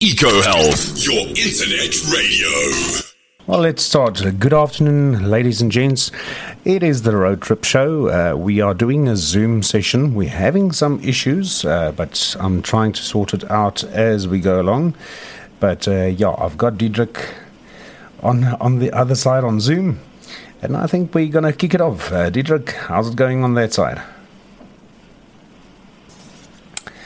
EcoHealth, your internet radio. Well, let's start. Good afternoon, ladies and gents. It is the Road Trip Show. Uh, we are doing a Zoom session. We're having some issues, uh, but I'm trying to sort it out as we go along. But uh, yeah, I've got Diedrich on on the other side on Zoom, and I think we're gonna kick it off. Uh, Diedrich, how's it going on that side?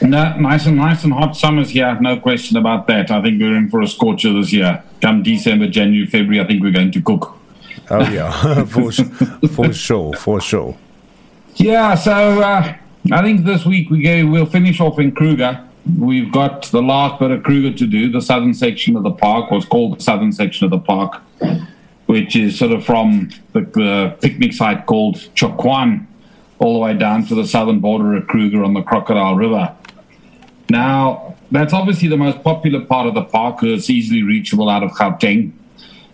No, nice and nice and hot summers here, no question about that. I think we're in for a scorcher this year. Come December, January, February, I think we're going to cook. Oh yeah, for for sure, for sure. Yeah, so uh, I think this week we go. We'll finish off in Kruger. We've got the last bit of Kruger to do. The southern section of the park was called the southern section of the park, which is sort of from the, the picnic site called Tshokwane all the way down to the southern border of Kruger on the Crocodile River. Now, that's obviously the most popular part of the park because it's easily reachable out of Gauteng.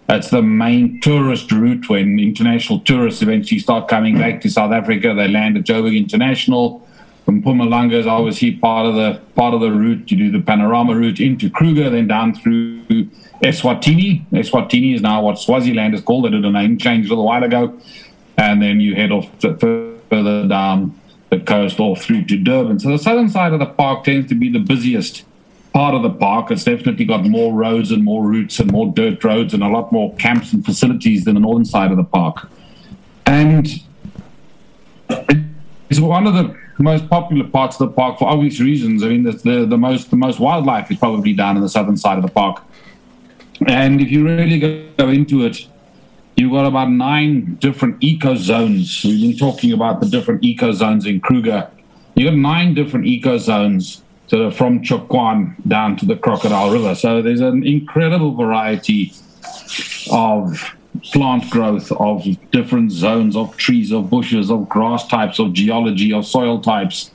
That's the main tourist route when international tourists eventually start coming back to South Africa. They land at Joburg International. From Mpumalanga is obviously part of the part of the route. You do the panorama route into Kruger, then down through Eswatini. Eswatini is now what Swaziland is called. They did a name change a little while ago. And then you head off further down the coast all through to Durban. So the southern side of the park tends to be the busiest part of the park. It's definitely got more roads and more routes and more dirt roads and a lot more camps and facilities than the northern side of the park. And it's one of the most popular parts of the park for obvious reasons. I mean, the, the, most the most wildlife is probably down in the southern side of the park. And if you really go into it, You've got about nine different eco zones. We've been talking about the different eco zones in Kruger. You've got nine different eco zones that are from Tshokwane down to the Crocodile River. So there's an incredible variety of plant growth, of different zones, of trees, of bushes, of grass types, of geology, of soil types.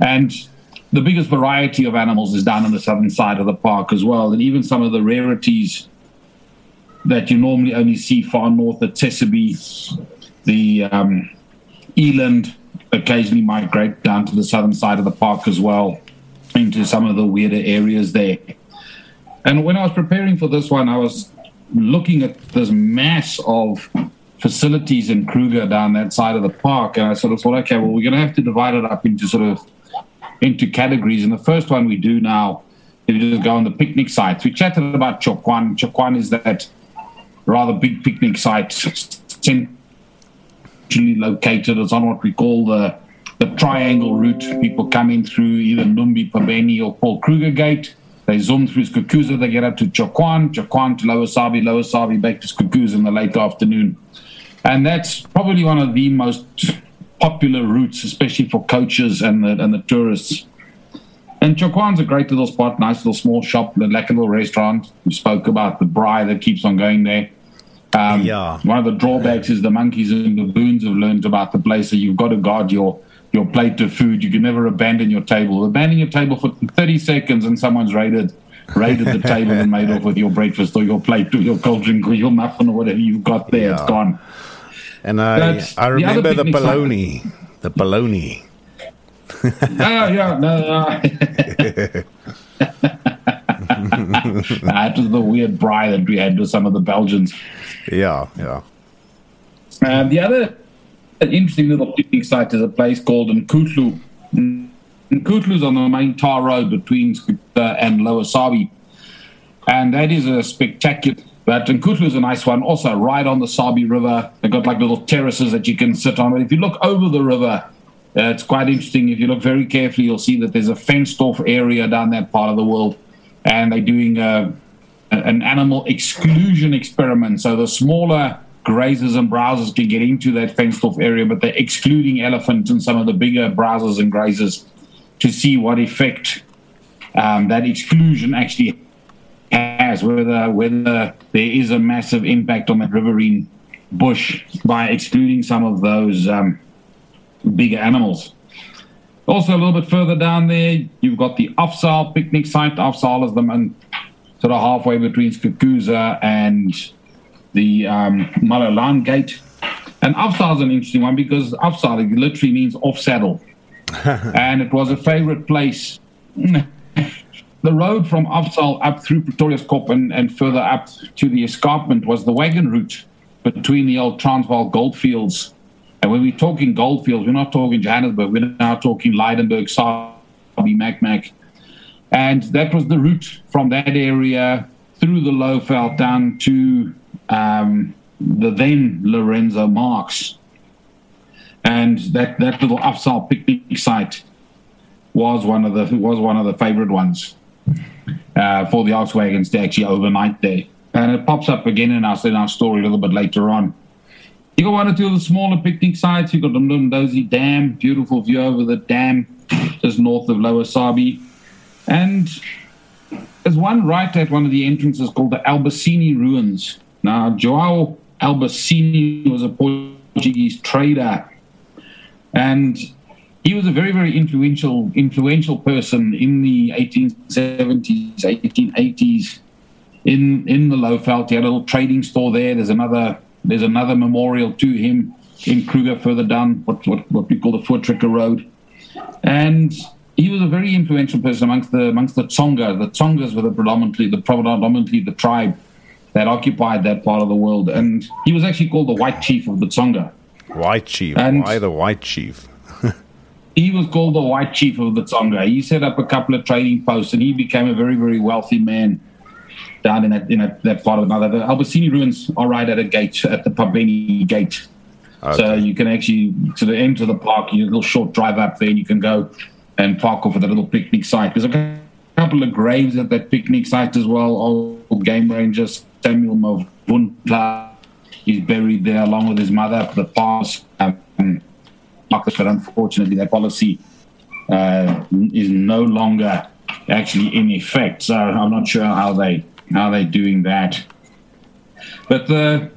And the biggest variety of animals is down on the southern side of the park as well. And even some of the rarities that you normally only see far north at Tesabe. The um, eland occasionally migrate down to the southern side of the park as well, into some of the weirder areas there. And when I was preparing for this one, I was looking at this mass of facilities in Kruger down that side of the park, and I sort of thought, okay, well, we're going to have to divide it up into sort of into categories. And the first one we do now, is just go on the picnic sites, we chatted about Tshokwane. Tshokwane is that rather big picnic site centrally located. It's on what we call the the triangle route. People come in through either Numbi, Phabeni, or Paul Kruger Gate. They zoom through Skukuza, they get up to Tshokwane, Tshokwane to Lower Sabie, Lower Sabie back to Skukuza in the late afternoon. And that's probably one of the most popular routes, especially for coaches and the, and the tourists. And Tshokwane's a great little spot, nice little small shop, the like little restaurant. We spoke about the braai that keeps on going there. Um, yeah. One of the drawbacks is the monkeys and the baboons have learned about the place. So you've got to guard your your plate of food. You can never abandon your table. Abandon your table for 30 seconds and someone's raided raided the table and made off with your breakfast or your plate or your cold drink or your muffin or whatever you've got there. Yeah. It's gone. And I I remember the, the bologna. The bologna. oh, yeah, no, no. that was the weird braai that we had with some of the Belgians. Yeah, yeah. Um, the other interesting little picnic site is a place called Nkuhlu. Nkuhlu is on the main tar road between Skukuza and Lower Sabie. And that is a spectacular. But Nkuhlu is a nice one. Also, right on the Sabi River. They've got like little terraces that you can sit on. But if you look over the river, uh, it's quite interesting. If you look very carefully, you'll see that there's a fenced off area down that part of the world. And they're doing uh, an animal exclusion experiment. So the smaller grazers and browsers can get into that fenced off area, but they're excluding elephants and some of the bigger browsers and grazers to see what effect um, that exclusion actually has, whether whether there is a massive impact on that riverine bush by excluding some of those um, bigger animals. Also, a little bit further down there, you've got the Afsaal picnic site. Afsaal is the man, sort of halfway between Skukuza and the um, Malelane Gate. And Afsaal is an interesting one because Afsaal literally means off saddle. and it was a favorite place. the road from Afsaal up through Pretoriuskop and, and further up to the escarpment was the wagon route between the old Transvaal goldfields. And when we're talking goldfields, we're not talking Johannesburg, we're now talking Lydenburg, Sabie, Mac. And that was the route from that area through the Lowveld down to um, the then Lourenço Marques. And that, that little Afsaal picnic site was one of the was one of the favorite ones uh, for the Volkswagens to actually overnight there. And it pops up again in our, in our story a little bit later on. You got one or two of the smaller picnic sites. You got the Mlondozi Dam, beautiful view over the dam, just north of Lower Sabie. And there's one right at one of the entrances called the Albasini Ruins. Now, Joao Albasini was a Portuguese trader, and he was a very, very influential influential person in the 1870s, 1880s in in the Lowveld. He had a little trading store there. There's another there's another memorial to him in Kruger further down what what, what we call the Voortrekker Road, and he was a very influential person amongst the amongst the Tsonga. The Tsongas were the predominantly the predominantly the tribe that occupied that part of the world, and he was actually called the White Chief of the Tsonga. White Chief. And Why the White Chief? he was called the White Chief of the Tsonga. He set up a couple of trading posts, and he became a very very wealthy man down in that in that, that part of the another. The Albasini ruins are right at a gate at the Phabeni gate. Okay. So you can actually to the end of the park, you a little short drive up there, and you can go and park off at a little picnic site. There's a couple of graves at that picnic site as well. Old game ranger Samuel Mavundla. He's buried there along with his mother for the past. Um, but unfortunately, that policy uh, is no longer actually in effect. So I'm not sure how they how they're doing that. But the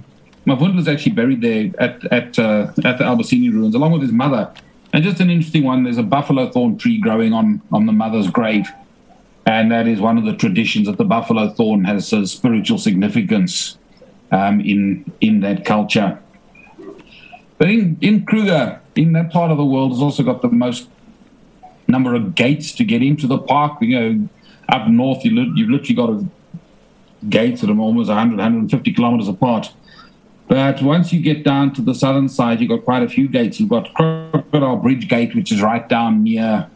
is actually buried there at at uh, at the Albasini ruins along with his mother. And just an interesting one, there's a buffalo thorn tree growing on, on the mother's grave. And that is one of the traditions that the buffalo thorn has a spiritual significance um, in, in that culture. But in, in Kruger, in that part of the world, has also got the most number of gates to get into the park. You know, up north, you li- you've literally got a gates that are almost 100, 150 kilometers apart. But once you get down to the southern side, you've got quite a few gates. You've got Crocodile Bridge Gate, which is right down near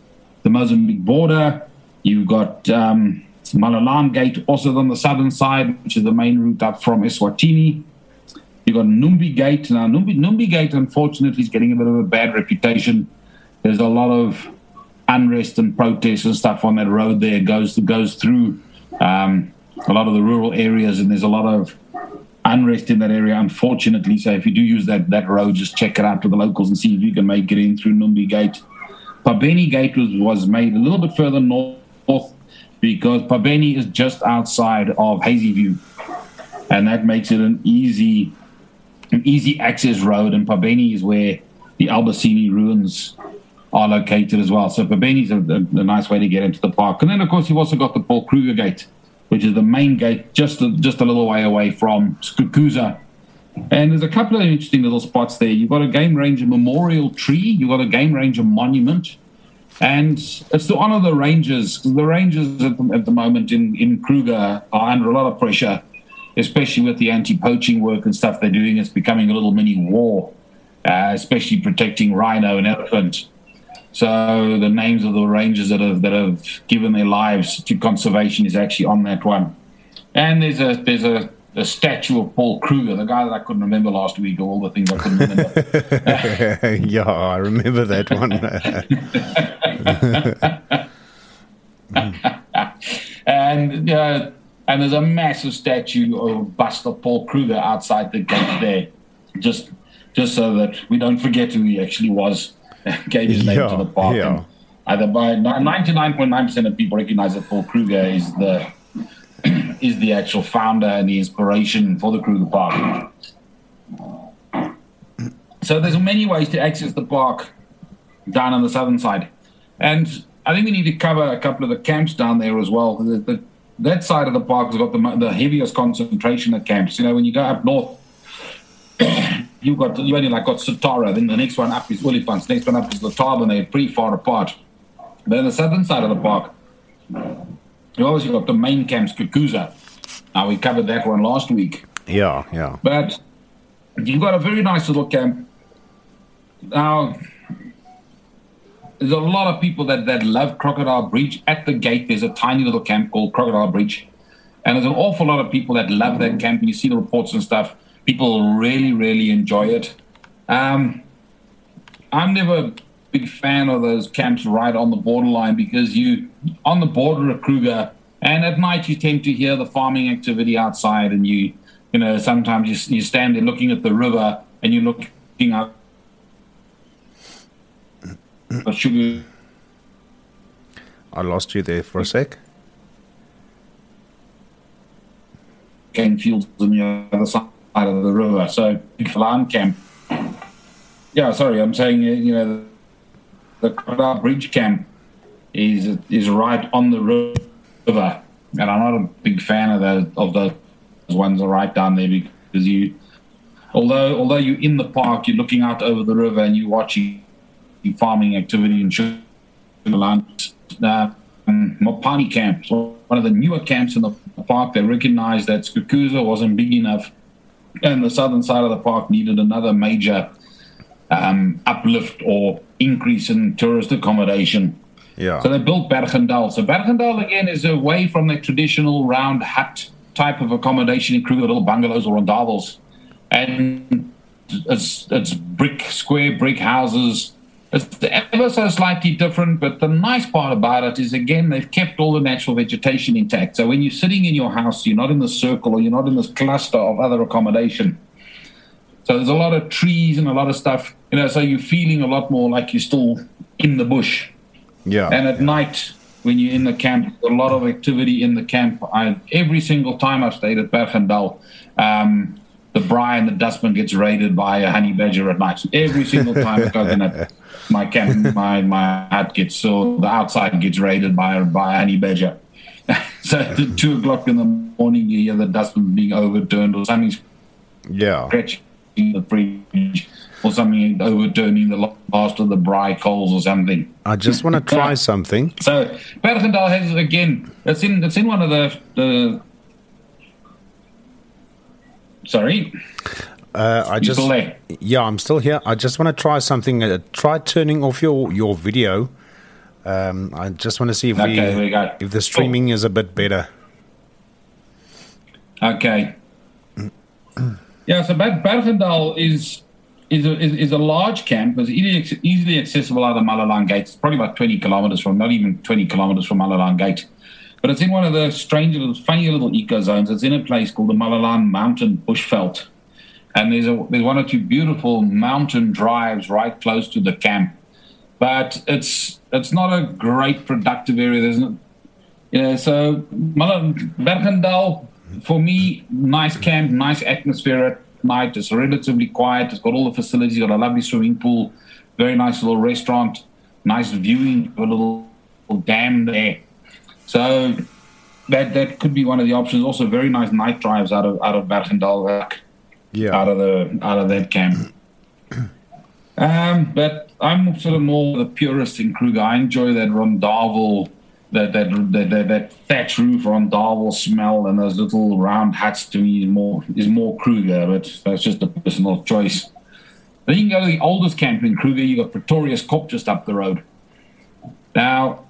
the Mozambique border. You've got um, Malelane Gate, also on the southern side, which is the main route up from Eswatini. You've got Numbi Gate. Now, Numbi, Numbi Gate, unfortunately, is getting a bit of a bad reputation. There's a lot of unrest and protests and stuff on that road there. It goes goes through um, a lot of the rural areas, and there's a lot of unrest in that area, unfortunately. So if you do use that, that road, just check it out to the locals and see if you can make it in through Numbi Gate. Phabeni Gate was, was made a little bit further north because Phabeni is just outside of Hazyview. And that makes it an easy an easy access road. And Phabeni is where the Albasini ruins are located as well. So Phabeni is a, a, a nice way to get into the park. And then, of course, you've also got the Paul Kruger Gate, which is the main gate just a, just a little way away from Skukuza. And there's a couple of interesting little spots there. You've got a game ranger memorial tree, you've got a game ranger monument, and it's to honor the rangers. The rangers at the, at the moment in, in Kruger are under a lot of pressure, especially with the anti poaching work and stuff they're doing. It's becoming a little mini war, uh, especially protecting rhino and elephant. So the names of the rangers that have that have given their lives to conservation is actually on that one. And there's a there's a, a statue of Paul Kruger, the guy that I couldn't remember last week, all the things I couldn't remember. yeah, I remember that one. and uh, and there's a massive statue of Buster Paul Kruger outside the gate there, just just so that we don't forget who he actually was. gave his name yeah, to the park. Yeah. either by 99.9% of people recognize that Paul Kruger is the is the actual founder and the inspiration for the Kruger Park. So there's many ways to access the park down on the southern side, and I think we need to cover a couple of the camps down there as well. The, the, that side of the park has got the, the heaviest concentration of camps. You know, when you go up north, you've got you only like got Satara, then the next one up is Olifants, next one up is Letaba, and they're pretty far apart. But on the southern side of the park, You obviously got the main camps, Skukuza. Now, we covered that one last week. Yeah, yeah. But you've got a very nice little camp. Now, there's a lot of people that, that love Crocodile Bridge. At the gate, there's a tiny little camp called Crocodile Bridge. And there's an awful lot of people that love that camp. And you see the reports and stuff. People really, really enjoy it. Um, I'm never a big fan of those camps right on the borderline because you, on the border of Kruger, and at night you tend to hear the farming activity outside, and you, you know, sometimes you, you stand there looking at the river and you're looking out at sugar I lost you there for a sec. cane fields on the other side of the river. So, Big Falan camp. Yeah, sorry, I'm saying, uh, you know, the Crocodile Bridge camp is is right on the river, and I'm not a big fan of those of those ones right down there because you, although although you're in the park, you're looking out over the river and you're watching farming activity and in Sugarland. Uh, um, Mopani camp, one of the newer camps in the park. They recognized that Skukuza wasn't big enough, and the southern side of the park needed another major um, uplift or increase in tourist accommodation. Yeah. So they built Bergendal. So Bergendal again is away from the traditional round hut type of accommodation including Kruger, little bungalows or rondavels, and it's it's brick square brick houses. It's ever so slightly different, but the nice part about it is again they've kept all the natural vegetation intact. So when you're sitting in your house, you're not in the circle or you're not in this cluster of other accommodation. So there's a lot of trees and a lot of stuff, you know. So you're feeling a lot more like you're still in the bush. Yeah. And at night, when you're in the camp, there's a lot of activity in the camp. I, every single time I've stayed at Bergendal, um, the braai and the dustbin gets raided by a honey badger at night. Every single time coconut, my camp, my my hut gets so the outside gets raided by by any badger. so at two o'clock in the morning, you hear the dustbin being overturned or something's yeah. scratching the fridge or something overturning the last of the braai coals or something. I just want to try something. So Bergendal has again. It's in. It's in one of the. the sorry, Uh, I just there? yeah, I'm still here. I just want to try something. Uh, try turning off your your video. Um, I just want to see if Okay, we we if the streaming is a bit better. Okay. Yeah, so Ber- Bergendal is is a, is, is a large camp. It's easily, easily accessible out of Malelane Gate. It's probably about 20 kilometers from, not even 20 kilometers from Malelane Gate. But it's in one of the strange little, funny little eco zones. It's in a place called the Malelane Mountain Bushveld. And there's, a, there's one or two beautiful mountain drives right close to the camp. But it's it's not a great productive area. There's no, yeah, so Bergendal, for me, nice camp, nice atmosphere at night. It's relatively quiet. It's got all the facilities. Got a lovely swimming pool, very nice little restaurant, nice viewing, a little, little dam there. So that that could be one of the options. Also, very nice night drives out of out of Bergendal, Yeah. out of the out of that camp. Um, but I'm sort of more the purist in Kruger. I enjoy that rondavel, that that that, that, that thatch roof rondavel smell, and those little round huts to me is more is more Kruger. But that's just a personal choice. Then you can go to the oldest camp in Kruger. You got Pretorius Kop just up the road. Now,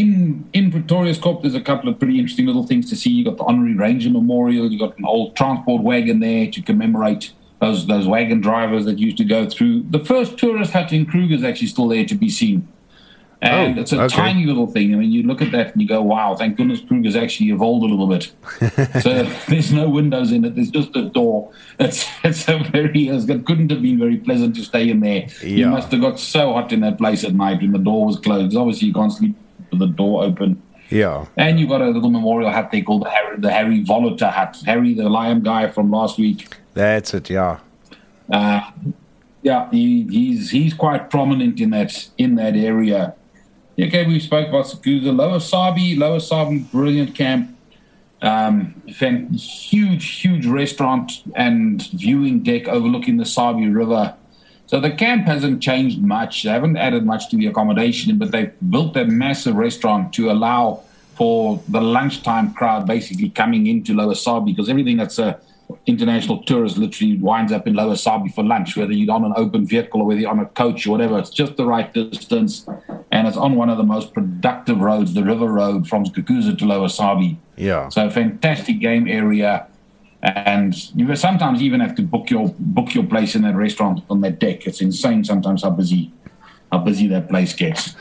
in in Pretorius Kop, there's a couple of pretty interesting little things to see. You got the Honorary Ranger Memorial. You got an old transport wagon there to commemorate those those wagon drivers that used to go through. The first tourist hut in Kruger is actually still there to be seen. Oh, and Oh, it's a okay. tiny little thing. I mean, you look at that and you go, "Wow! Thank goodness Kruger's actually evolved a little bit." so there's no windows in it. There's just a door. It's it's a very it couldn't have been very pleasant to stay in there. You must have got so hot in that place at night when the door was closed. Obviously, you can't sleep with the door open. Yeah. And you've got a little memorial hat they call the Harry, the Harry Wolhuter hat. Harry, the lion guy from last week. That's it. Yeah. Uh, yeah, he, he's he's quite prominent in that in that area. Okay, we spoke about Skukuza, Lower Sabie, Lower Sabie, brilliant camp. Um, huge, huge restaurant and viewing deck overlooking the Sabi River. So the camp hasn't changed much. They haven't added much to the accommodation, but they've built a massive restaurant to allow for the lunchtime crowd basically coming into Lower Sabie because everything that's a international tourist literally winds up in Lower Sabie for lunch, whether you're on an open vehicle or whether you're on a coach or whatever. It's just the right distance, and it's on one of the most productive roads, the River Road from Skukuza to Lower Sabie. Yeah. So fantastic game area, and you sometimes even have to book your book your place in that restaurant on that deck. It's insane sometimes how busy how busy that place gets.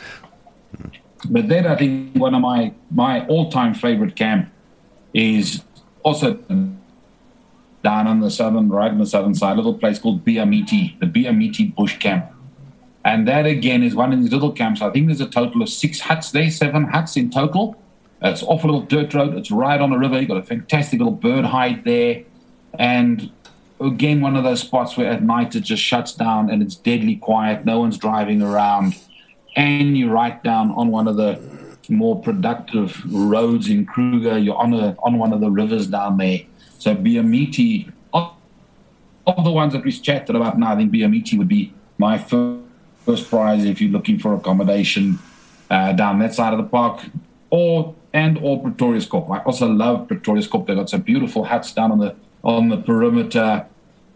But then I think one of my my all time favorite camp is also down on the southern, right on the southern side, a little place called Biyamiti, the Biyamiti Bush Camp. And that again is one of these little camps. I think there's a total of six huts there, seven huts in total. It's off a little dirt road. It's right on the river. You've got a fantastic little bird hide there. And again, one of those spots where at night it just shuts down and it's deadly quiet. No one's driving around. And you're right down on one of the more productive roads in Kruger. You're on a on one of the rivers down there. So Biyamiti, of, of the ones that we've chatted about now, I think Biyamiti would be my first, first prize if you're looking for accommodation uh, down that side of the park, or and all or Pretoriuskop. I also love Pretoriuskop. They've got some beautiful huts down on the on the perimeter,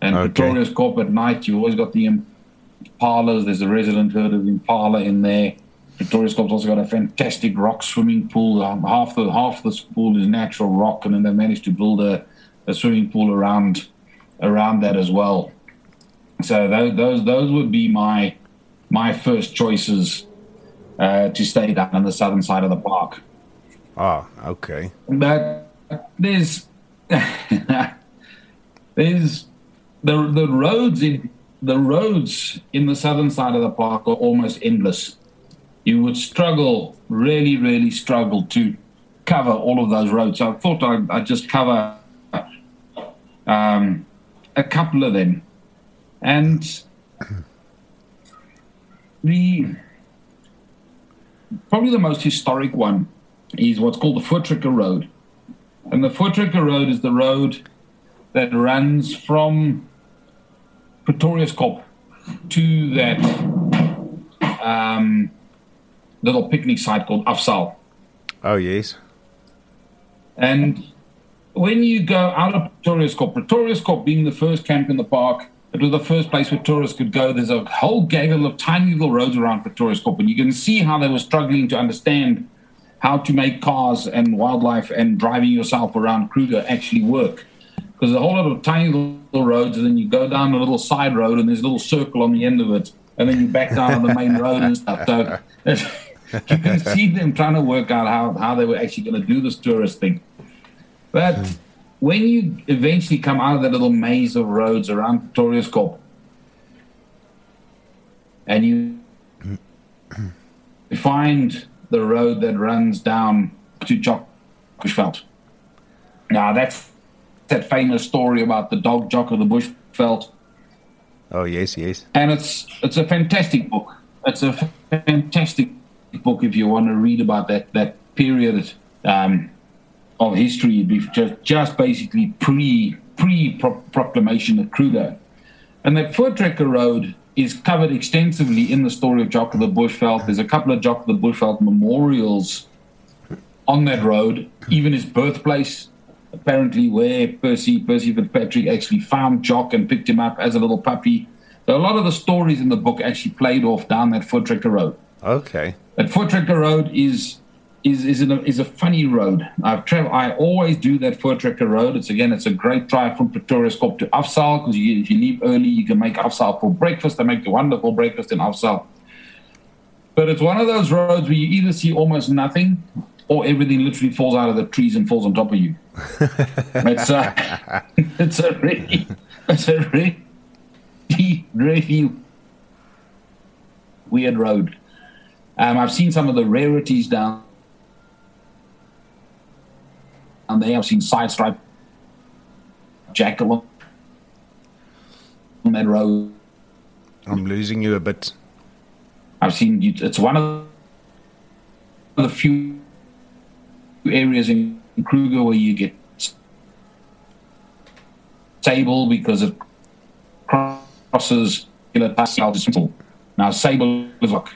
and Okay. Pretoriuskop at night. You always got the impalas. There's a resident herd of impala in there. Pretoriuskop's also got a fantastic rock swimming pool. Um, half the half the pool is natural rock, and then they managed to build a, a swimming pool around around that as well. So those those, those would be my my first choices uh, to stay down on the southern side of the park. Ah, okay. But there's there's the the roads in the roads in the southern side of the park are almost endless. You would struggle, really, really struggle to cover all of those roads. So I thought I'd, I'd just cover um, a couple of them, and the probably the most historic one is what's called the Voortrekker Road. And the Voortrekker Road is the road that runs from Pretoriuskop to that um, little picnic site called Afsaal. Oh, yes. And when you go out of Pretoriuskop, Pretoriuskop being the first camp in the park, it was the first place where tourists could go. There's a whole gaggle of tiny little roads around Pretoriuskop, and you can see how they were struggling to understand how to make cars and wildlife and driving yourself around Kruger actually work. Because there's a whole lot of tiny little roads, and then you go down a little side road, and there's a little circle on the end of it, and then you back down on the main road and stuff. So you can see them trying to work out how, how they were actually going to do this tourist thing. But when you eventually come out of that little maze of roads around Pretoriuskop, and you find the road that runs down to Jock Bushveld. Now that's that famous story about the dog Jock of the Bushveld, Oh, yes, yes. and it's it's a fantastic book. It's a fantastic book if you want to read about that that period um, of history, just just basically pre pre proclamation of Kruger, and that Voortrekker Road is covered extensively in the story of Jock of the Bushveld. There's a couple of Jock of the Bushveld memorials on that road, even his birthplace. Apparently, where Percy Percy Fitzpatrick actually found Jock and picked him up as a little puppy. So a lot of the stories in the book actually played off down that Voortrekker Road. Okay. That Voortrekker Road is is is, a, is a funny road. I've traveled. I always do that Voortrekker Road. It's again, it's a great drive from Pretoria Pretoriuskop to Afsaal because you, if you leave early, you can make Afsaal for breakfast. They make a wonderful breakfast in Afsaal. But it's one of those roads where you either see almost nothing, or everything literally falls out of the trees and falls on top of you. it's a, it's a really, it's a really, really weird road. Um, I've seen some of the rarities down, down there. I've seen side stripe jackal on that road. I'm losing you a bit. I've seen you- it's one of the few areas in Kruger where you get sable because it crosses Now, sable is like,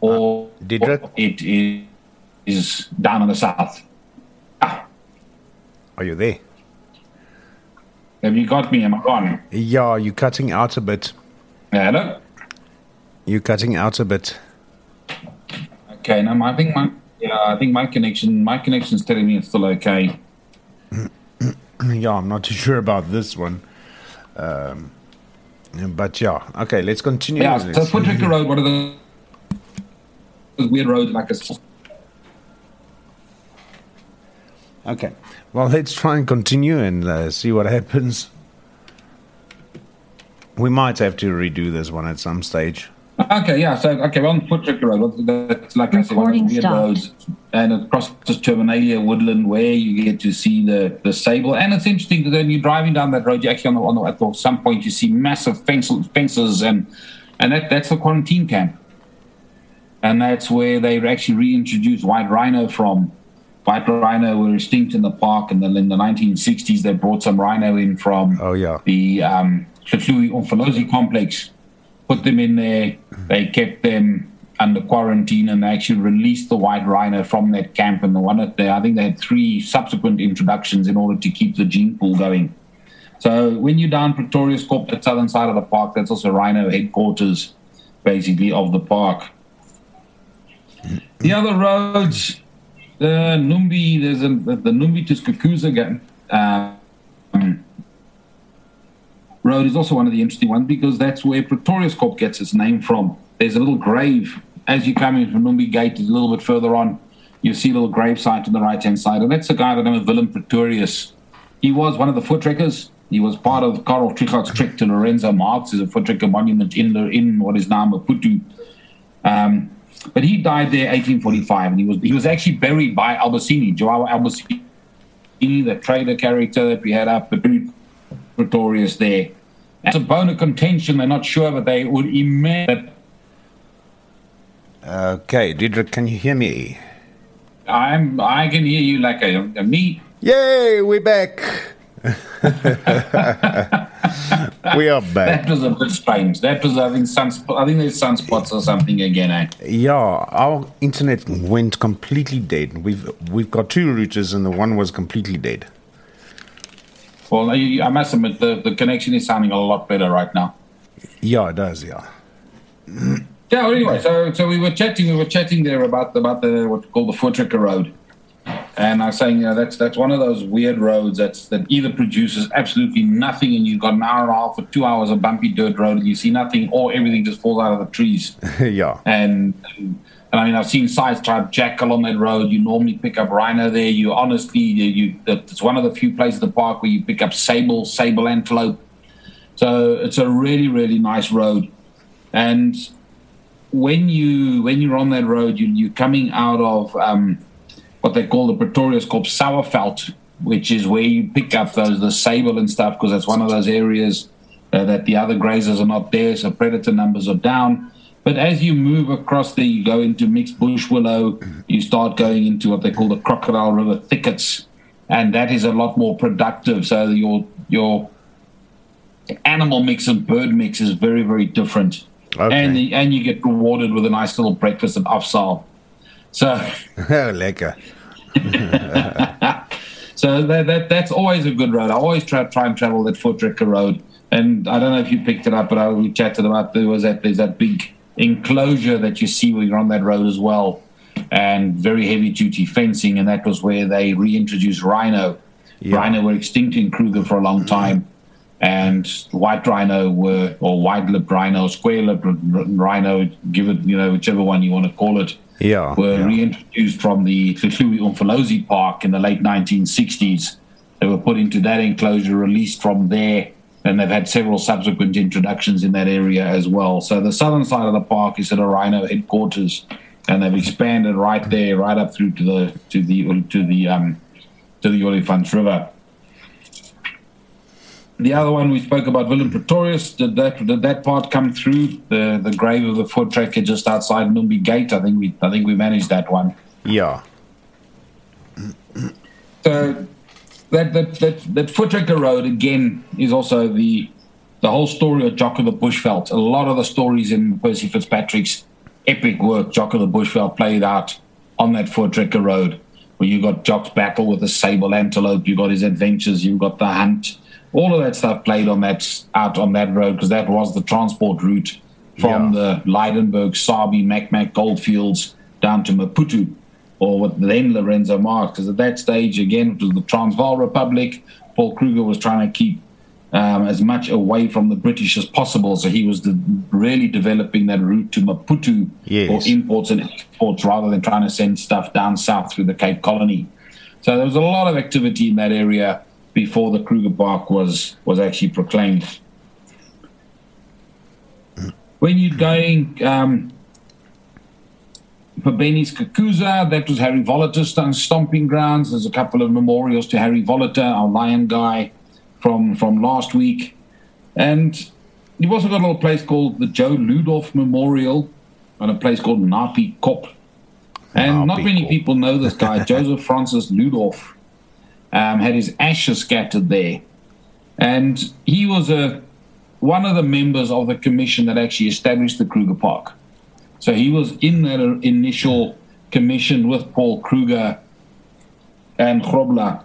or Did it? it is is down in the south. Are you there? have you got me? Am I gone? Yeah, you're cutting out a bit. Hello. You're cutting out a bit. Okay, no, I think my yeah, I think my connection my connection's telling me it's still okay. Yeah, I'm not too sure about this one. Um, but yeah, okay, let's continue. Yeah, so this. Voortrekker Road, one of the weird roads like a Okay, well, let's try and continue and uh, see what happens. We might have to redo this one at some stage. Okay, yeah. So, okay, well, on Voortrekker Road, that's like I said, one of Recording the weird stopped. roads, and it crosses Terminalia Woodland, where you get to see the the sable. And it's interesting that when you're driving down that road, you actually on the, on the at some point you see massive fence, fences, and and that that's the quarantine camp, and that's where they actually reintroduced white rhino from. White rhino were extinct in the park, and then in the 1960s they brought some rhino in from Oh, yeah. the um, Hluhluwe Umfolozi complex, put them in there. They kept them under quarantine and they actually released the white rhino from that camp. And the one at there, I think they had three subsequent introductions in order to keep the gene pool going. So when you're down Pretoriuskop, the southern side of the park, that's also rhino headquarters, basically, of the park. The other roads, the Numbi, there's a, the, Numbi to Skukuza um, road is also one of the interesting ones because that's where Pretoriuskop gets its name from. There's a little grave as you come in from Numbi Gate, a little bit further on. You see a little grave site on the right hand side, and that's a guy by the name of Willem Pretorius. He was one of the Voortrekkers. He was part of Karl Trichardt's trek to Lourenço Marques, is a Voortrekker monument in in what is now Maputo. Um, but he died there 1845, and he was he was actually buried by Albasini, Joao Albasini, the trader character that we had up, but buried Pretorius there. It's a bone of contention. They're not sure, but they would imagine. Okay, Diedrich, can you hear me? I'm. I can hear you like a, a me. Yay, we're back. we are back. That was a bit strange. That was, I think, sunspot. I think there's sunspots or something again. Eh? Yeah, our internet went completely dead. We've we've got two routers, and the one was completely dead. Well, I, I must admit the, the connection is sounding a lot better right now. Yeah, it does. Yeah. Yeah. Well, anyway, so so we were chatting. We were chatting there about about the what we call the Voortrekker Road, and I was saying, you know, that's that's one of those weird roads that's that either produces absolutely nothing, and you've got an hour and a half or two hours of bumpy dirt road, and you see nothing, or everything just falls out of the trees. yeah. and and I mean I've seen side stripe jackal on that road. You normally pick up rhino there. You honestly you, you it's one of the few places in the park where you pick up sable, sable antelope. So it's a really really nice road, and when you when you're on that road, you, you're coming out of um, what they call the Pretorius Corp Sourveld, which is where you pick up those the sable and stuff because that's one of those areas uh, that the other grazers are not there, so predator numbers are down. But as you move across there, you go into mixed bush willow, you start going into what they call the Crocodile River thickets, and that is a lot more productive. So your your animal mix and bird mix is very very different, Okay. and the, and you get rewarded with a nice little breakfast at Afsaal. So Lekker. So that, that that's always a good road. I always try try and travel that Voortrekker road. And I don't know if you picked it up, but I, we chatted about there was that there's that big enclosure that you see when you're on that road as well, and very heavy duty fencing, and that was where they reintroduced rhino. Yeah. Rhino were extinct in Kruger for a long mm-hmm. time, and white rhino were or white lipped rhino, square lipped rhino, give it you know whichever one you want to call it Yeah. were yeah. reintroduced from the Hluhluwe Umfolozi Park in the late 1960s. They were put into that enclosure, released from there, and they've had several subsequent introductions in that area as well. So the southern side of the park is at a rhino headquarters, and they've expanded right there, right up through to the to the to the um, to the Olifants River. The other one we spoke about, Willem Pretorius. Did that did that part come through the the grave of the Voortrekker just outside Numbi Gate? I think we I think we managed that one. Yeah. So that that that, that Voortrekker road again is also the the whole story of Jock of the Bushveld. A lot of the stories in Percy Fitzpatrick's epic work, Jock of the Bushveld, played out on that Voortrekker Road, where you got Jock's battle with the sable antelope, you got his adventures, you got the hunt, all of that stuff played on that out on that road because that was the transport route from Yeah. the Lydenburg, Sabi, Macmac goldfields down to Maputo, or what then Lourenço Marques. Because at that stage, again, it was the Transvaal Republic. Paul Kruger was trying to keep um, as much away from the British as possible, so he was really developing that route to Maputo Yes. for imports and exports rather than trying to send stuff down south through the Cape Colony. So there was a lot of activity in that area before the Kruger Park was was actually proclaimed. When you're going um, for Benny's Kakuza, that was Harry Wolhuter's stomping grounds. There's a couple of memorials to Harry Wolhuter, our lion guy from from last week, and you've also got a little place called the Joe Ludorf Memorial, and a place called Napi Kop. And not many Kop. people know this guy, Joseph Francis Ludorf um, had his ashes scattered there. And he was a one of the members of the commission that actually established the Kruger Park. So he was in that initial commission with Paul Kruger and Grobler,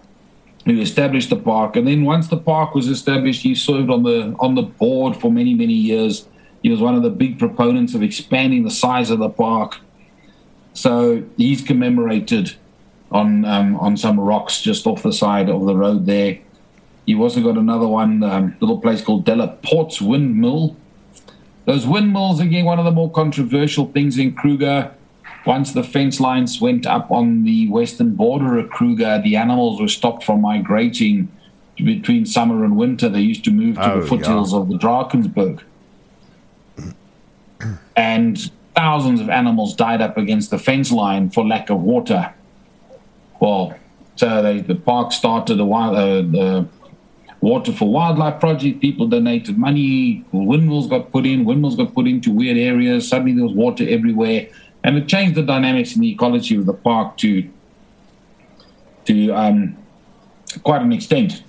who established the park. And then once the park was established, he served on the on the board for many many years. He was one of the big proponents of expanding the size of the park. So he's commemorated on um, on some rocks just off the side of the road there. You've also got another one, um, little place called Della Port's Windmill. Those windmills, again, one of the more controversial things in Kruger. Once the fence lines went up on the western border of Kruger, the animals were stopped from migrating between summer and winter. They used to move to Oh, the foothills of the Drakensberg. And thousands of animals died up against the fence line for lack of water. Well, so they, the park started a while, uh, the Water for Wildlife project. People donated money. Windmills got put in. Windmills got put into weird areas. Suddenly there was water everywhere, and it changed the dynamics and the ecology of the park to to um, quite an extent.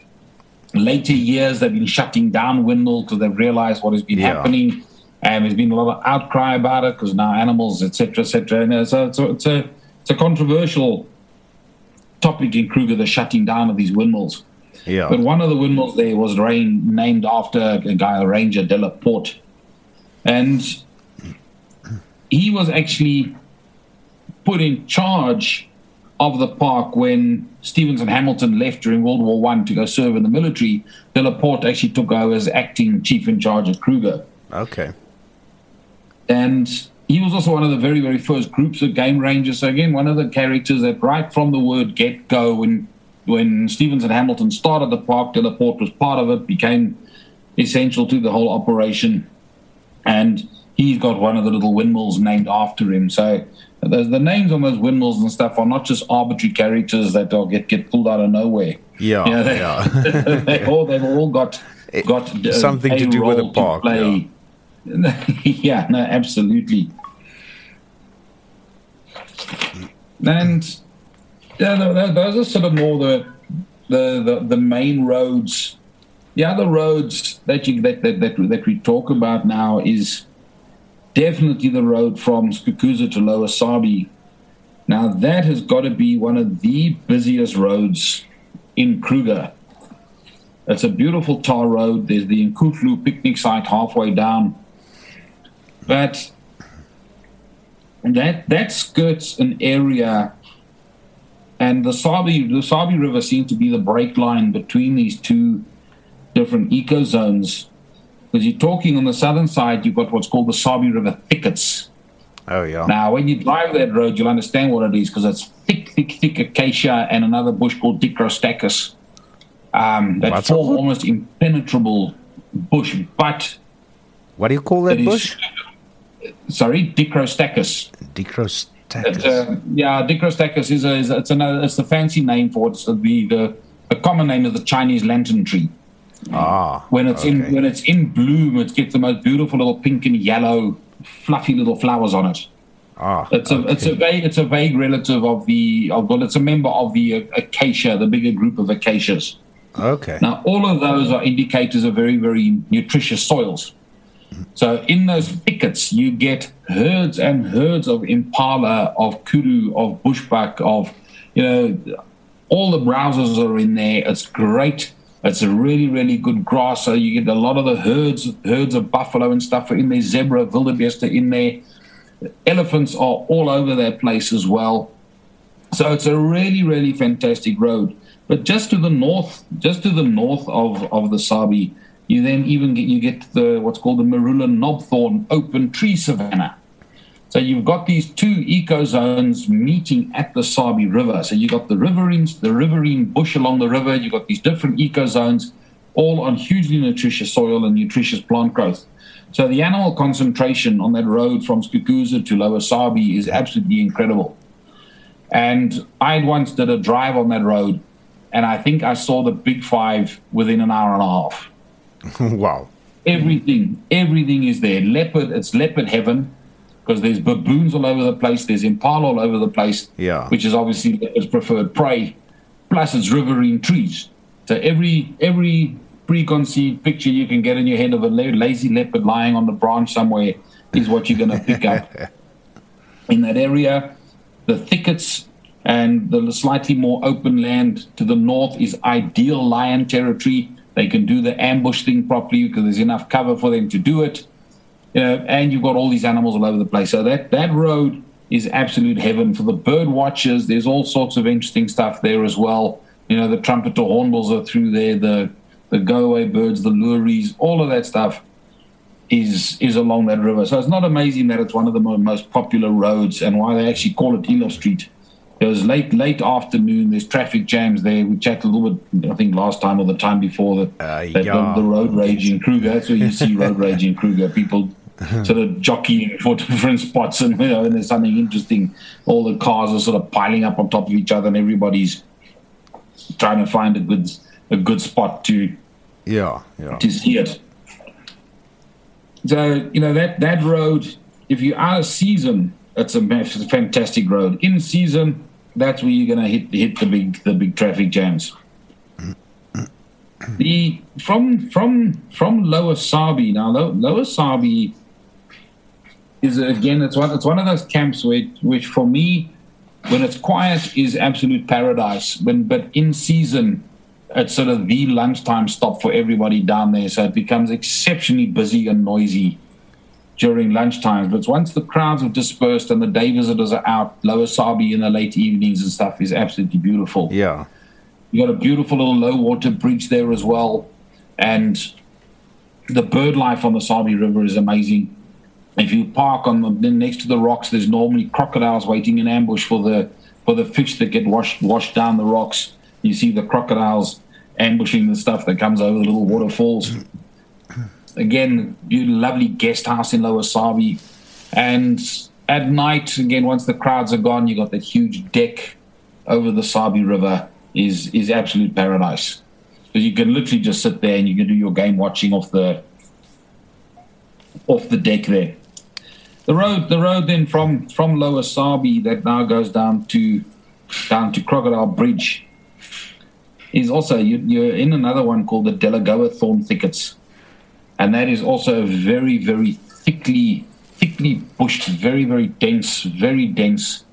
Later years, they've been shutting down windmills because they've realized what has been Yeah. happening, and there's been a lot of outcry about it because now animals, etc., etc. And so, so it's a it's a controversial topic in Kruger, the shutting down of these windmills. Yeah. But one of the windmills there was rain, named after a guy, a ranger, de la Porte. And he was actually put in charge of the park when Stevenson Hamilton left during World War One to go serve in the military. De la Porte actually took over as acting chief in charge of Kruger. Okay. And he was also one of the very, very first groups of game rangers. So again, one of the characters that right from the word get go, when when Stevenson-Hamilton started the park, Delaporte was part of it, became essential to the whole operation. And he's got one of the little windmills named after him. So the, the names on those windmills and stuff are not just arbitrary characters that get, get pulled out of nowhere. Yeah. You know, they, yeah. they all they've all got got uh, something to do with the park, play. Yeah. no, absolutely. And yeah, tho- tho- those are sort of more the the the, the main roads. The other roads that you that, that that that we talk about now is definitely the road from Skukuza to Lower Sabie. Now that has got to be one of the busiest roads in Kruger. It's a beautiful tar road. There's the Nkuhlu picnic site halfway down. But that that skirts an area and the Sabi the Sabi River seems to be the break line between these two different eco zones. Because you're talking on the southern side, you've got what's called the Sabi River thickets. Oh yeah. Now, when you drive that road, you'll understand what it is because it's thick, thick, thick acacia and another bush called Dichrostachys. Um, that What's form almost impenetrable bush, but What do you call that it is- bush? Sorry, Dichrostachys. Dichrostachys. uh, yeah, Dichrostachys is a, is a, it's another it's the fancy name for it. It's the the the common name is the Chinese lantern tree. ah. When it's in when it's in bloom, it gets the most beautiful little pink and yellow, fluffy little flowers on it. Ah. It's a it's a vague it's a vague relative of the of well, it's a member of the uh, acacia, the bigger group of acacias. Okay. Now, all of those are indicators of very very nutritious soils. So in those thickets, you get herds and herds of impala, of kudu, of bushbuck, of you know, all the browsers are in there. It's great. It's a really, really good grass. So you get a lot of the herds, herds of buffalo and stuff are in there. Zebra, wildebeest are in there. Elephants are all over that place as well. So it's a really, really fantastic road. But just to the north, just to the north of, of the Sabi, you then even get you get the what's called the Marula knobthorn open tree savanna. So you've got these two eco zones meeting at the Sabie River. So you've got the riverine, the riverine bush along the river. You've got these different eco zones, all on hugely nutritious soil and nutritious plant growth. So the animal concentration on that road from Skukuza to Lower Sabie is absolutely incredible. And I once did a drive on that road, and I think I saw the big five within an hour and a half. wow. Everything, everything is there. Leopard, it's leopard heaven because there's baboons all over the place. There's impala all over the place. Yeah. Which is obviously leopard's preferred prey. Plus, it's riverine trees. So every every preconceived picture you can get in your head of a lazy leopard lying on the branch somewhere is what you're going to pick up in that area. The thickets and the slightly more open land to the north is ideal lion territory. They can do the ambush thing properly because there's enough cover for them to do it. You know, and you've got all these animals all over the place. So that, that road is absolute heaven for the bird watchers. There's all sorts of interesting stuff there as well. You know, the trumpeter hornbills are through there, the the go away birds, the luries, all of that stuff is is along that river. So it's not amazing that it's one of the most popular roads and why they actually call it Eloff Street it was late late afternoon. There's traffic jams there. We chatted a little bit, I think, last time or the time before that, uh, that yeah. the, the, road rage in Kruger. That's where you see road rage in Kruger. People sort of jockeying for different spots, and you know, and there's something interesting. All the cars are sort of piling up on top of each other, and everybody's trying to find a good a good spot to yeah yeah to see it. So you know that that road, if you are a season, it's a, it's a fantastic road. In season, that's where you're going to hit hit the big the big traffic jams. Mm-hmm. The from from from Lower Sabie now Lower Sabie is again it's one it's one of those camps which which for me when it's quiet is absolute paradise. When but in season it's sort of the lunchtime stop for everybody down there, so it becomes exceptionally busy and noisy during lunchtime. But once the crowds have dispersed and the day visitors are out, Lower Sabie in the late evenings and stuff is absolutely beautiful. Yeah. You got a beautiful little low water bridge there as well. And the bird life on the Sabie River is amazing. If you park on the next to the rocks, there's normally crocodiles waiting in ambush for the for the fish that get washed washed down the rocks. You see the crocodiles ambushing the stuff that comes over the little waterfalls. Again, lovely guest house in Lower Sabie. And at night, again, once the crowds are gone, you've got that huge deck over the Sabie River is is absolute paradise. Because you can literally just sit there and you can do your game watching off the off the deck there. The road, the road then from from Lower Sabie that now goes down to down to Crocodile Bridge is also you, you're in another one called the Delagoa Thorn Thickets and that is also a very, very thickly, thickly bushed, very, very dense, very dense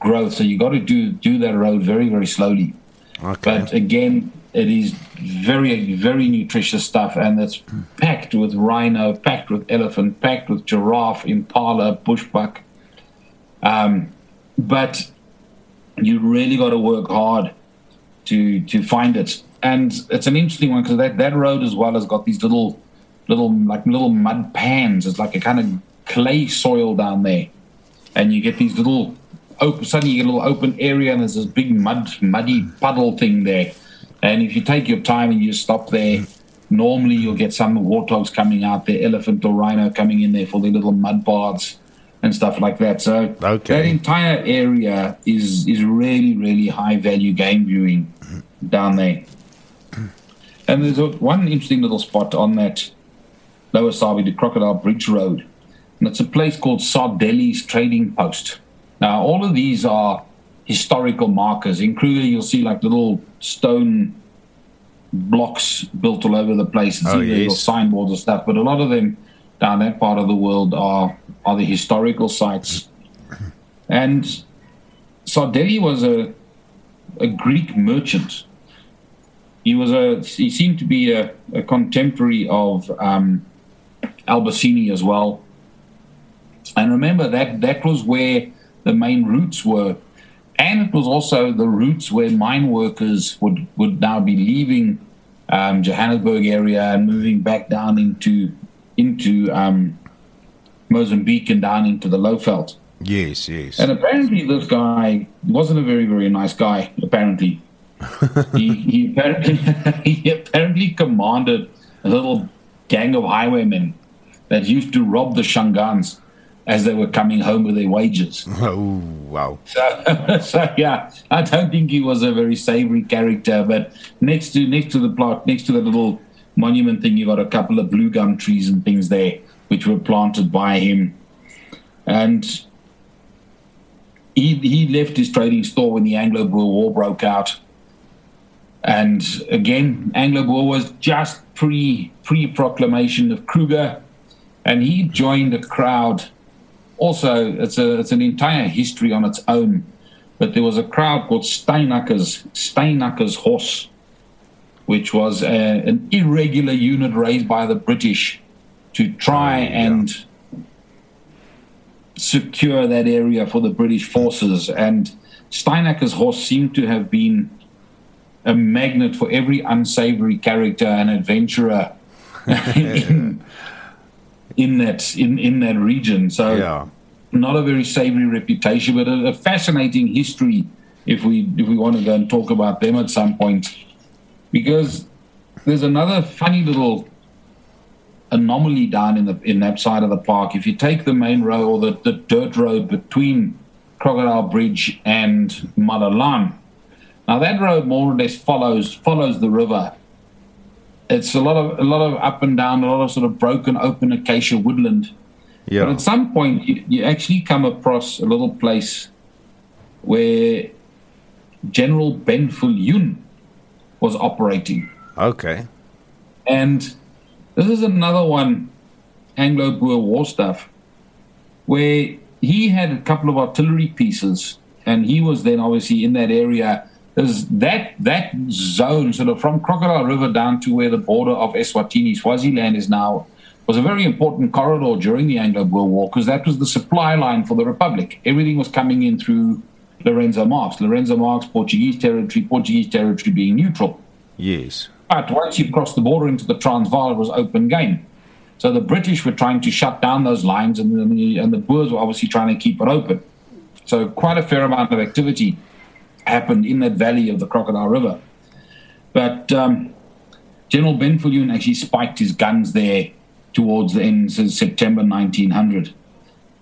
growth. So you got to do do that road very, very slowly. Okay. But again, it is very, very nutritious stuff, and it's packed with rhino, packed with elephant, packed with giraffe, impala, bushbuck. Um, but you really got to work hard to to find it, and it's an interesting one because that that road as well has got these little little like little mud pans. It's like a kind of clay soil down there, and you get these little open. Suddenly, you get a little open area, and there's this big mud, muddy puddle thing there. And if you take your time and you stop there, normally you'll get some warthogs coming out there, elephant or rhino coming in there for their little mud baths and stuff like that. So okay. that entire area is is really really high value game viewing down there. And there's a, one interesting little spot on that Lower Sabie to Crocodile Bridge Road. And it's a place called Sardelli's Trading Post. Now, all of these are historical markers. In Kruger, you'll see like little stone blocks built all over the place. It's oh, either yes. signboards or stuff, but a lot of them down that part of the world are are the historical sites. And Sardelli was a a Greek merchant. He was a he seemed to be a, a contemporary of um, Albasini as well. And remember that that was where the main routes were. And it was also the routes where mine workers would, would now be leaving um, Johannesburg area and moving back down into into um, Mozambique and down into the Lowveld. Yes, yes. And apparently, this guy wasn't a very, very nice guy. Apparently, he, he apparently he apparently commanded a little gang of highwaymen that used to rob the Shangaans as they were coming home with their wages. Oh, wow. So, so yeah, I don't think he was a very savory character. But next to next to the plot, next to the little monument thing, you got a couple of blue gum trees and things there, which were planted by him. And he he left his trading store when the Anglo-Boer War broke out. And again, Anglo-Boer was just pre pre proclamation of Kruger, and he joined a crowd also, it's a it's an entire history on its own. But there was a crowd called Steinacker's Steinacker's horse, which was a, an irregular unit raised by the British to try Oh, yeah. and secure that area for the British forces. And Steinacker's horse seemed to have been a magnet for every unsavory character and adventurer in, in that in, in that region. So Yeah. not a very savory reputation, but a, a fascinating history if we if we want to go and talk about them at some point. Because there's another funny little anomaly down in the in that side of the park. If you take the main road or the, the dirt road between Crocodile Bridge and Malelane, now that road more or less follows follows the river. It's a lot of a lot of up and down, a lot of sort of broken open acacia woodland. But Yeah. at some point, you, you actually come across a little place where General Ben Viljoen was operating. Okay. And this is another one, Anglo Boer War stuff, where he had a couple of artillery pieces, and he was then obviously in that area. There's that that zone, sort of from Crocodile River down to where the border of Eswatini, Swaziland is now, was a very important corridor during the Anglo Boer War because that was the supply line for the Republic. Everything was coming in through Lourenço Marques. Lourenço Marques, Portuguese territory, Portuguese territory being neutral. Yes. But once you crossed the border into the Transvaal, it was open game. So the British were trying to shut down those lines, and the, and the Boers were obviously trying to keep it open. So quite a fair amount of activity happened in that valley of the Crocodile River. But um, General Ben Viljoen actually spiked his guns there towards the end of September 1900.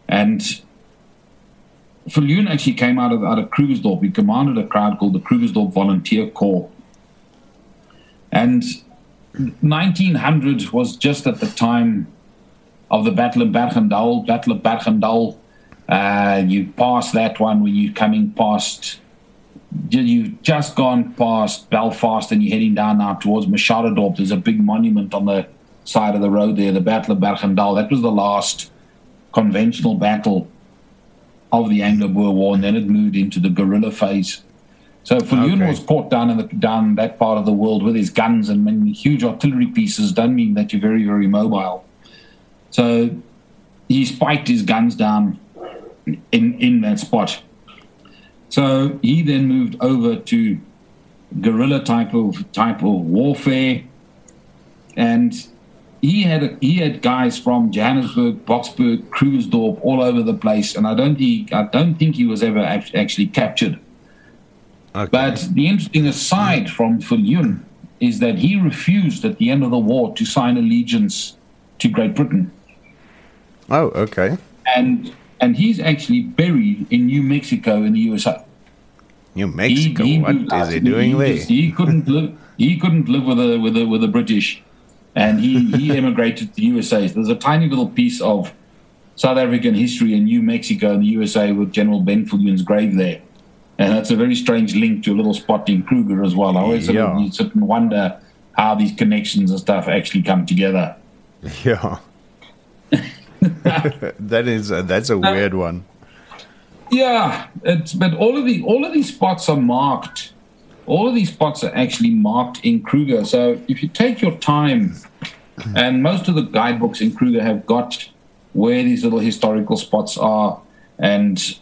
And Viljoen actually came out of, out of Krugersdorp. He commanded a crowd called the Krugersdorp Volunteer Corps. And 1900 was just at the time of the Battle of Bergendal. Battle of Bergendal, uh, you pass that one when you're coming past, you've just gone past Belfast and you're heading down now towards Machadodorp. There's a big monument on the side of the road there, the Battle of Bergendal. That was the last conventional battle of the Anglo-Boer War, and then it moved into the guerrilla phase. So Viljoen Okay. was caught down in the down that part of the world with his guns and many huge artillery pieces. Doesn't mean that you're very very mobile. So he spiked his guns down in in that spot. So he then moved over to guerrilla type of type of warfare, and he had a, he had guys from Johannesburg, Boksburg, Krugersdorp, all over the place, and I don't think I don't think he was ever actually captured. Okay. But the interesting aside from Viljoen is that he refused at the end of the war to sign allegiance to Great Britain, oh, okay. and and he's actually buried in New Mexico in the USA. New Mexico. He- he what is he doing there? just- he couldn't live. He couldn't live with the with the with the British, and he he emigrated to the USA. There's a tiny little piece of South African history in New Mexico in the USA with General Ben Viljoen's grave there, and that's a very strange link to a little spot in Kruger as well. I always sort of, Yeah. you sit and wonder how these connections and stuff actually come together. Yeah. that is uh, that's a weird one. Yeah, it's but all of the all of these spots are marked. All of these spots are actually marked in Kruger. So if you take your time, and most of the guidebooks in Kruger have got where these little historical spots are, and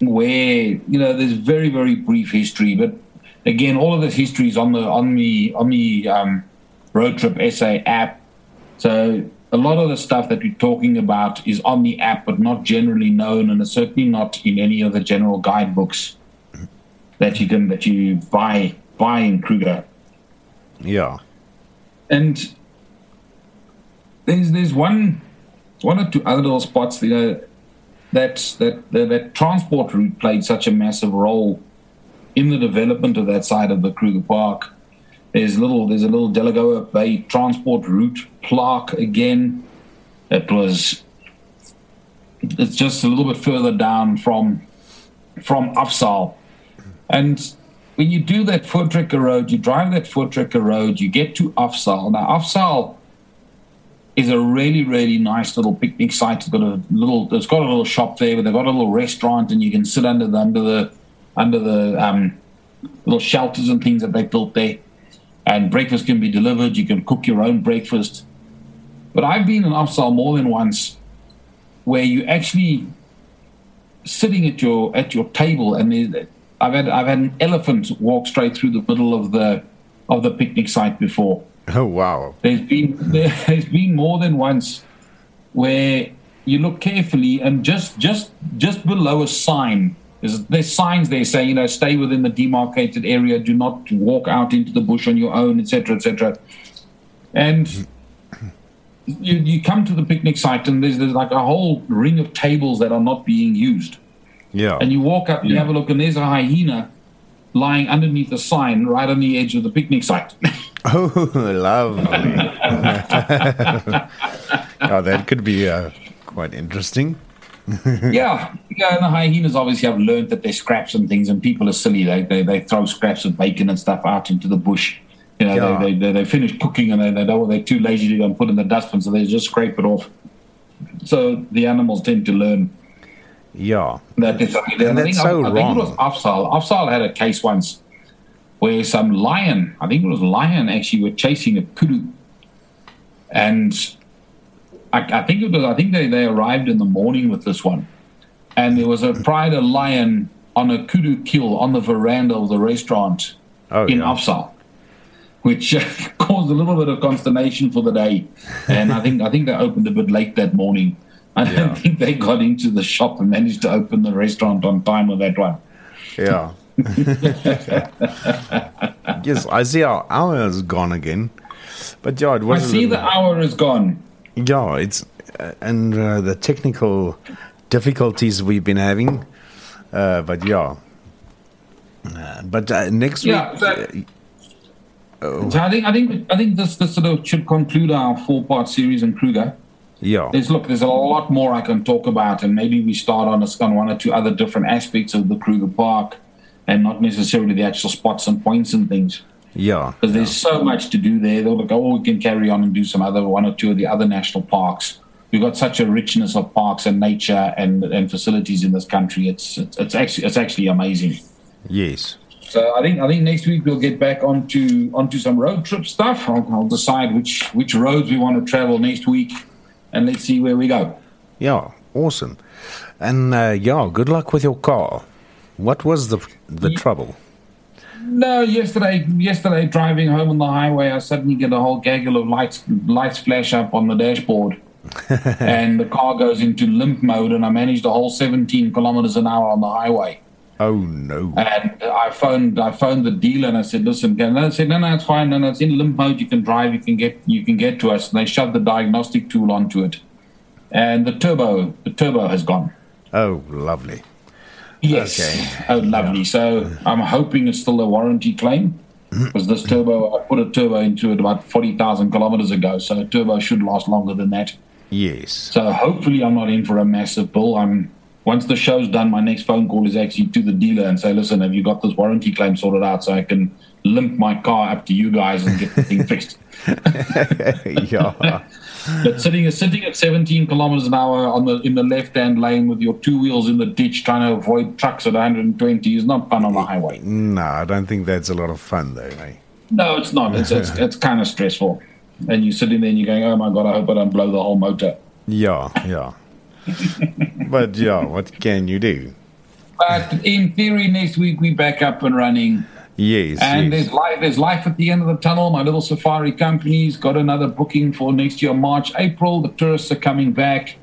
where you know there's very very brief history, but again, all of this history is on the on the on the um, road trip SA app. So a lot of the stuff that we're talking about is on the app, but not generally known, and it's certainly not in any of the general guidebooks that you can that you buy buy in Kruger. Yeah, and there's there's one one or two other little spots you know that that that, that transport route played such a massive role in the development of that side of the Kruger Park. There's little there's a little Delagoa Bay transport route plaque again. It was it's just a little bit further down from from Afsaal. And when you do that Voortrekker Road, you drive that Voortrekker Road, you get to Afsaal. Now Afsaal is a really, really nice little picnic site. It's got a little it's got a little shop there, but they've got a little restaurant and you can sit under the under the under the um, little shelters and things that they built there. And breakfast can be delivered. You can cook your own breakfast. But I've been in Afsaal more than once where you actually sitting at your at your table and I've had I've had an elephant walk straight through the middle of the of the picnic site before. Oh wow! There's been there's been more than once where you look carefully and just just just below a sign there's, there's signs there saying, you know, stay within the demarcated area, do not walk out into the bush on your own, etc., etc. And you, you come to the picnic site and there's, there's like a whole ring of tables that are not being used. Yeah. And you walk up, and you have a look, and there's a hyena lying underneath a sign right on the edge of the picnic site. oh, lovely. oh, that could be uh, quite interesting. yeah, yeah, and the hyenas obviously have learned that they're scraps and things, and people are silly. They they, they throw scraps of bacon and stuff out into the bush. You know, yeah. they, they, they, finish cooking and they, they don't, they're too lazy to go and put in the dustbin, so they just scrape it off. So the animals tend to learn. Yeah, that is, and that's so I, I wrong. think it was Afsaal. Afsaal had a case once where some lion, I think it was lion, actually were chasing a kudu, and I, I, think it was. I think they, they arrived in the morning with this one, and there was a pride of lion on a kudu kill on the veranda of the restaurant oh, in yeah. Which uh, caused a little bit of consternation for the day. And I think I think they opened a bit late that morning. I don't Yeah. think they got into the shop and managed to open the restaurant on time with that one. Yeah. yes, I see our hour is gone again. But yeah, I see the hour is gone. Yeah, it's uh, and uh, the technical difficulties we've been having. Uh, but yeah. Uh, but uh, next Yeah, week. so- So I think I think I think this this sort of should conclude our four part series in Kruger. yeah. There's look, there's a lot more I can talk about, and maybe we start on, a, on one or two other different aspects of the Kruger Park, and not necessarily the actual spots and points and things, Yeah. because there's so much to do there. They'll go, oh, we can carry on and do some other one or two of the other national parks. We've got such a richness of parks and nature and and facilities in this country. It's it's, it's actually it's actually amazing. Yes. So I think I think next week we'll get back onto onto some road trip stuff. I'll, I'll decide which which roads we want to travel next week, and let's see where we go. Yeah. Awesome. And uh, yeah, good luck with your car. What was the the Ye- trouble? No, yesterday yesterday driving home on the highway, I suddenly get a whole gaggle of lights lights flash up on the dashboard, and the car goes into limp mode, and I managed a whole 17 kilometers an hour on the highway. Oh no. And I phoned I phoned the dealer and I said, listen, can they said, no, no, it's fine. No, no, it's in limp mode. You can drive. You can get you can get to us. And they shoved the diagnostic tool onto it, and the turbo the turbo has gone. Oh, lovely. Yes. Okay. Oh, lovely. So I'm hoping it's still a warranty claim mm-hmm. because this turbo I put a turbo into it about forty thousand kilometers ago. So a turbo should last longer than that. Yes. So hopefully I'm not in for a massive bill. I'm once the show's done, my next phone call is actually to the dealer and say, listen, have you got this warranty claim sorted out so I can limp my car up to you guys and get the thing fixed? yeah. But sitting sitting at 17 kilometers an hour on the in the left hand lane with your two wheels in the ditch trying to avoid trucks at 120 is not fun on the highway. No, I don't think that's a lot of fun, though. Eh? No, it's not. It's it's, it's kind of stressful. And you're sitting there and you're going, oh my god, I hope I don't blow the whole motor. Yeah, yeah. but yeah, what can you do? But in theory, next week we back up and running. Yes. And yes. there's life. There's life at the end of the tunnel. My little safari company's got another booking for next year, March, April. The tourists are coming back.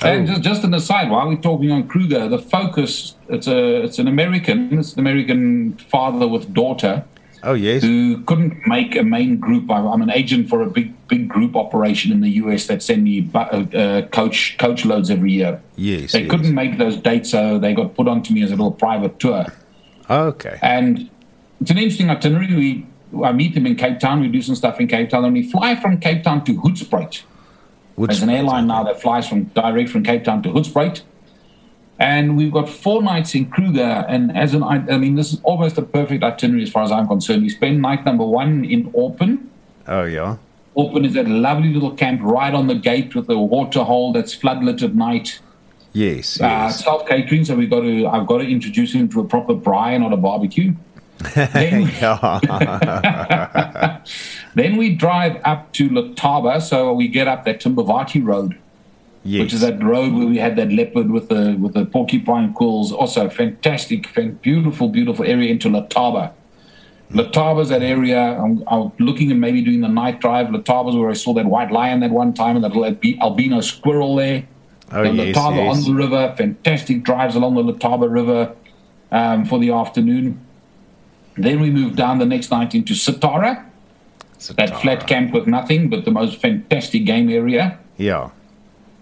And Oh. just, just an aside, while we're talking on Kruger, the focus it's a it's an American, it's an American father with daughter Oh, yes. who couldn't make a main group. I'm an agent for a big big group operation in the US that send me bu- uh, uh, coach coach loads every year. Yes. They yes. couldn't make those dates, so they got put onto me as a little private tour. Okay. And it's an interesting itinerary. We I meet them in Cape Town. We do some stuff in Cape Town, and we fly from Cape Town to Hoedspruit. There's an airline now that flies from direct from Cape Town to Hoedspruit. And we've got four nights in Kruger. And as an, I I mean, this is almost a perfect itinerary as far as I'm concerned. We spend night number one in Orpen. Oh, yeah. Orpen is that lovely little camp right on the gate with a water hole that's floodlit at night. Yes. Uh, Yes. self catering, so we got to. I've got to introduce him to a proper braai, not a barbecue. then, then we drive up to Letaba, so we get up that Timbavati Road, yes. which is that road where we had that leopard with the with the porcupine quills. Also, fantastic, fan- beautiful, beautiful area into Letaba. Letaba's that area. I'm, I'm looking and maybe doing the night drive. Letaba's where I saw that white lion that one time and that little albino squirrel there. Oh, the yes, yes. on the river, fantastic drives along the Letaba River um, for the afternoon. Then we moved down the next night into Satara, that flat camp with nothing but the most fantastic game area Yeah.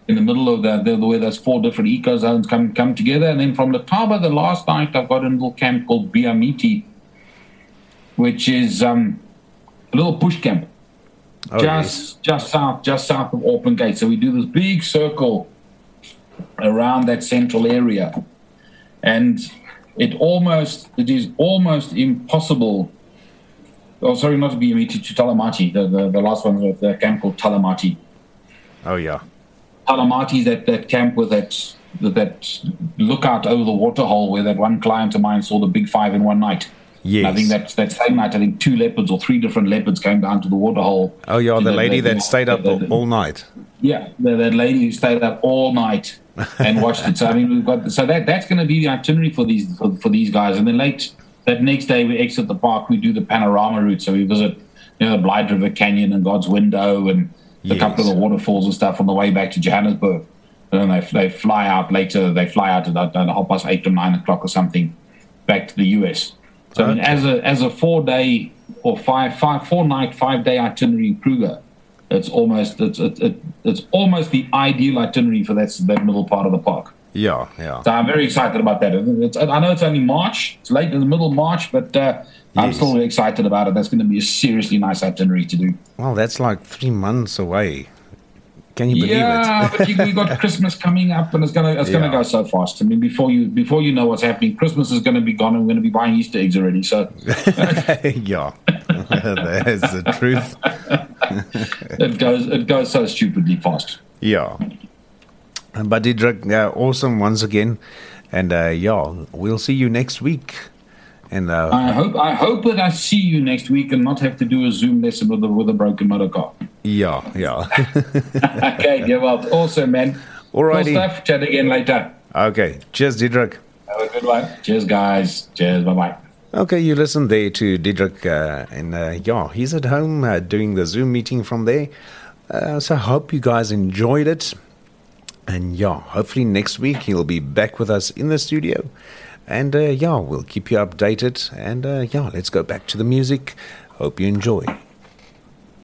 in the middle of the, the where those four different eco zones come come together. And then from Letaba, the last night I've got a little camp called Biyamiti, which is um, a little push camp Oh, just just south just south of Orpen Gate. So we do this big circle around that central area, and it almost it is almost impossible. Oh, sorry, not to be to, to Talamati. The, the the last one was the camp called Talamati. Oh, yeah. Talamati is that, that camp with that that lookout over the waterhole where that one client of mine saw the big five in one night. Yes. I think that that same night, I think two leopards or three different leopards came down to the waterhole. Oh, yeah. To The lady that stayed up the- the- all night. yeah, the, that lady who stayed up all night and watched it. So I mean, we've got so that that's going to be the itinerary for these for, for these guys. And then late that next day, we exit the park. We do the panorama route. So we visit you know the Blyde River Canyon and God's Window and a Yes. couple of the waterfalls and stuff on the way back to Johannesburg. And then they they fly out later. They fly out at about half past eight or nine o'clock or something back to the US. So Okay. as a as a four day or five five four night five day itinerary in Kruger, it's almost it's it, it, it's almost the ideal itinerary for that that middle part of the park. Yeah. Yeah. So I'm very excited about that. It's, I know it's only March, it's late in the middle of March, but uh, I'm Yes. still excited about it. That's going to be a seriously nice itinerary to do. Well, that's like three months away. Can you believe yeah, it? but you, we got Christmas coming up, and it's gonna it's gonna go so fast. I mean, before you before you know what's happening, Christmas is going to be gone, and we're going to be buying Easter eggs already. So yeah. That's the truth. it goes it goes so stupidly fast. Yeah. But Didrik, uh, awesome once again. And uh, yeah, we'll see you next week. And uh, I hope I hope that I see you next week and not have to do a Zoom lesson with a with a broken motor car. yeah, yeah. okay, yeah, well, awesome, man. Cool Alrighty. stuff. Chat again later. Okay. Cheers, Didrik. Have a good one. Cheers, guys. Cheers. Bye bye. Okay, you listened there to Didrik, uh, and uh, yeah, he's at home uh, doing the Zoom meeting from there. Uh, so I hope you guys enjoyed it. And yeah, hopefully next week he'll be back with us in the studio. And uh, yeah, we'll keep you updated. And uh, yeah, let's go back to the music. Hope you enjoy.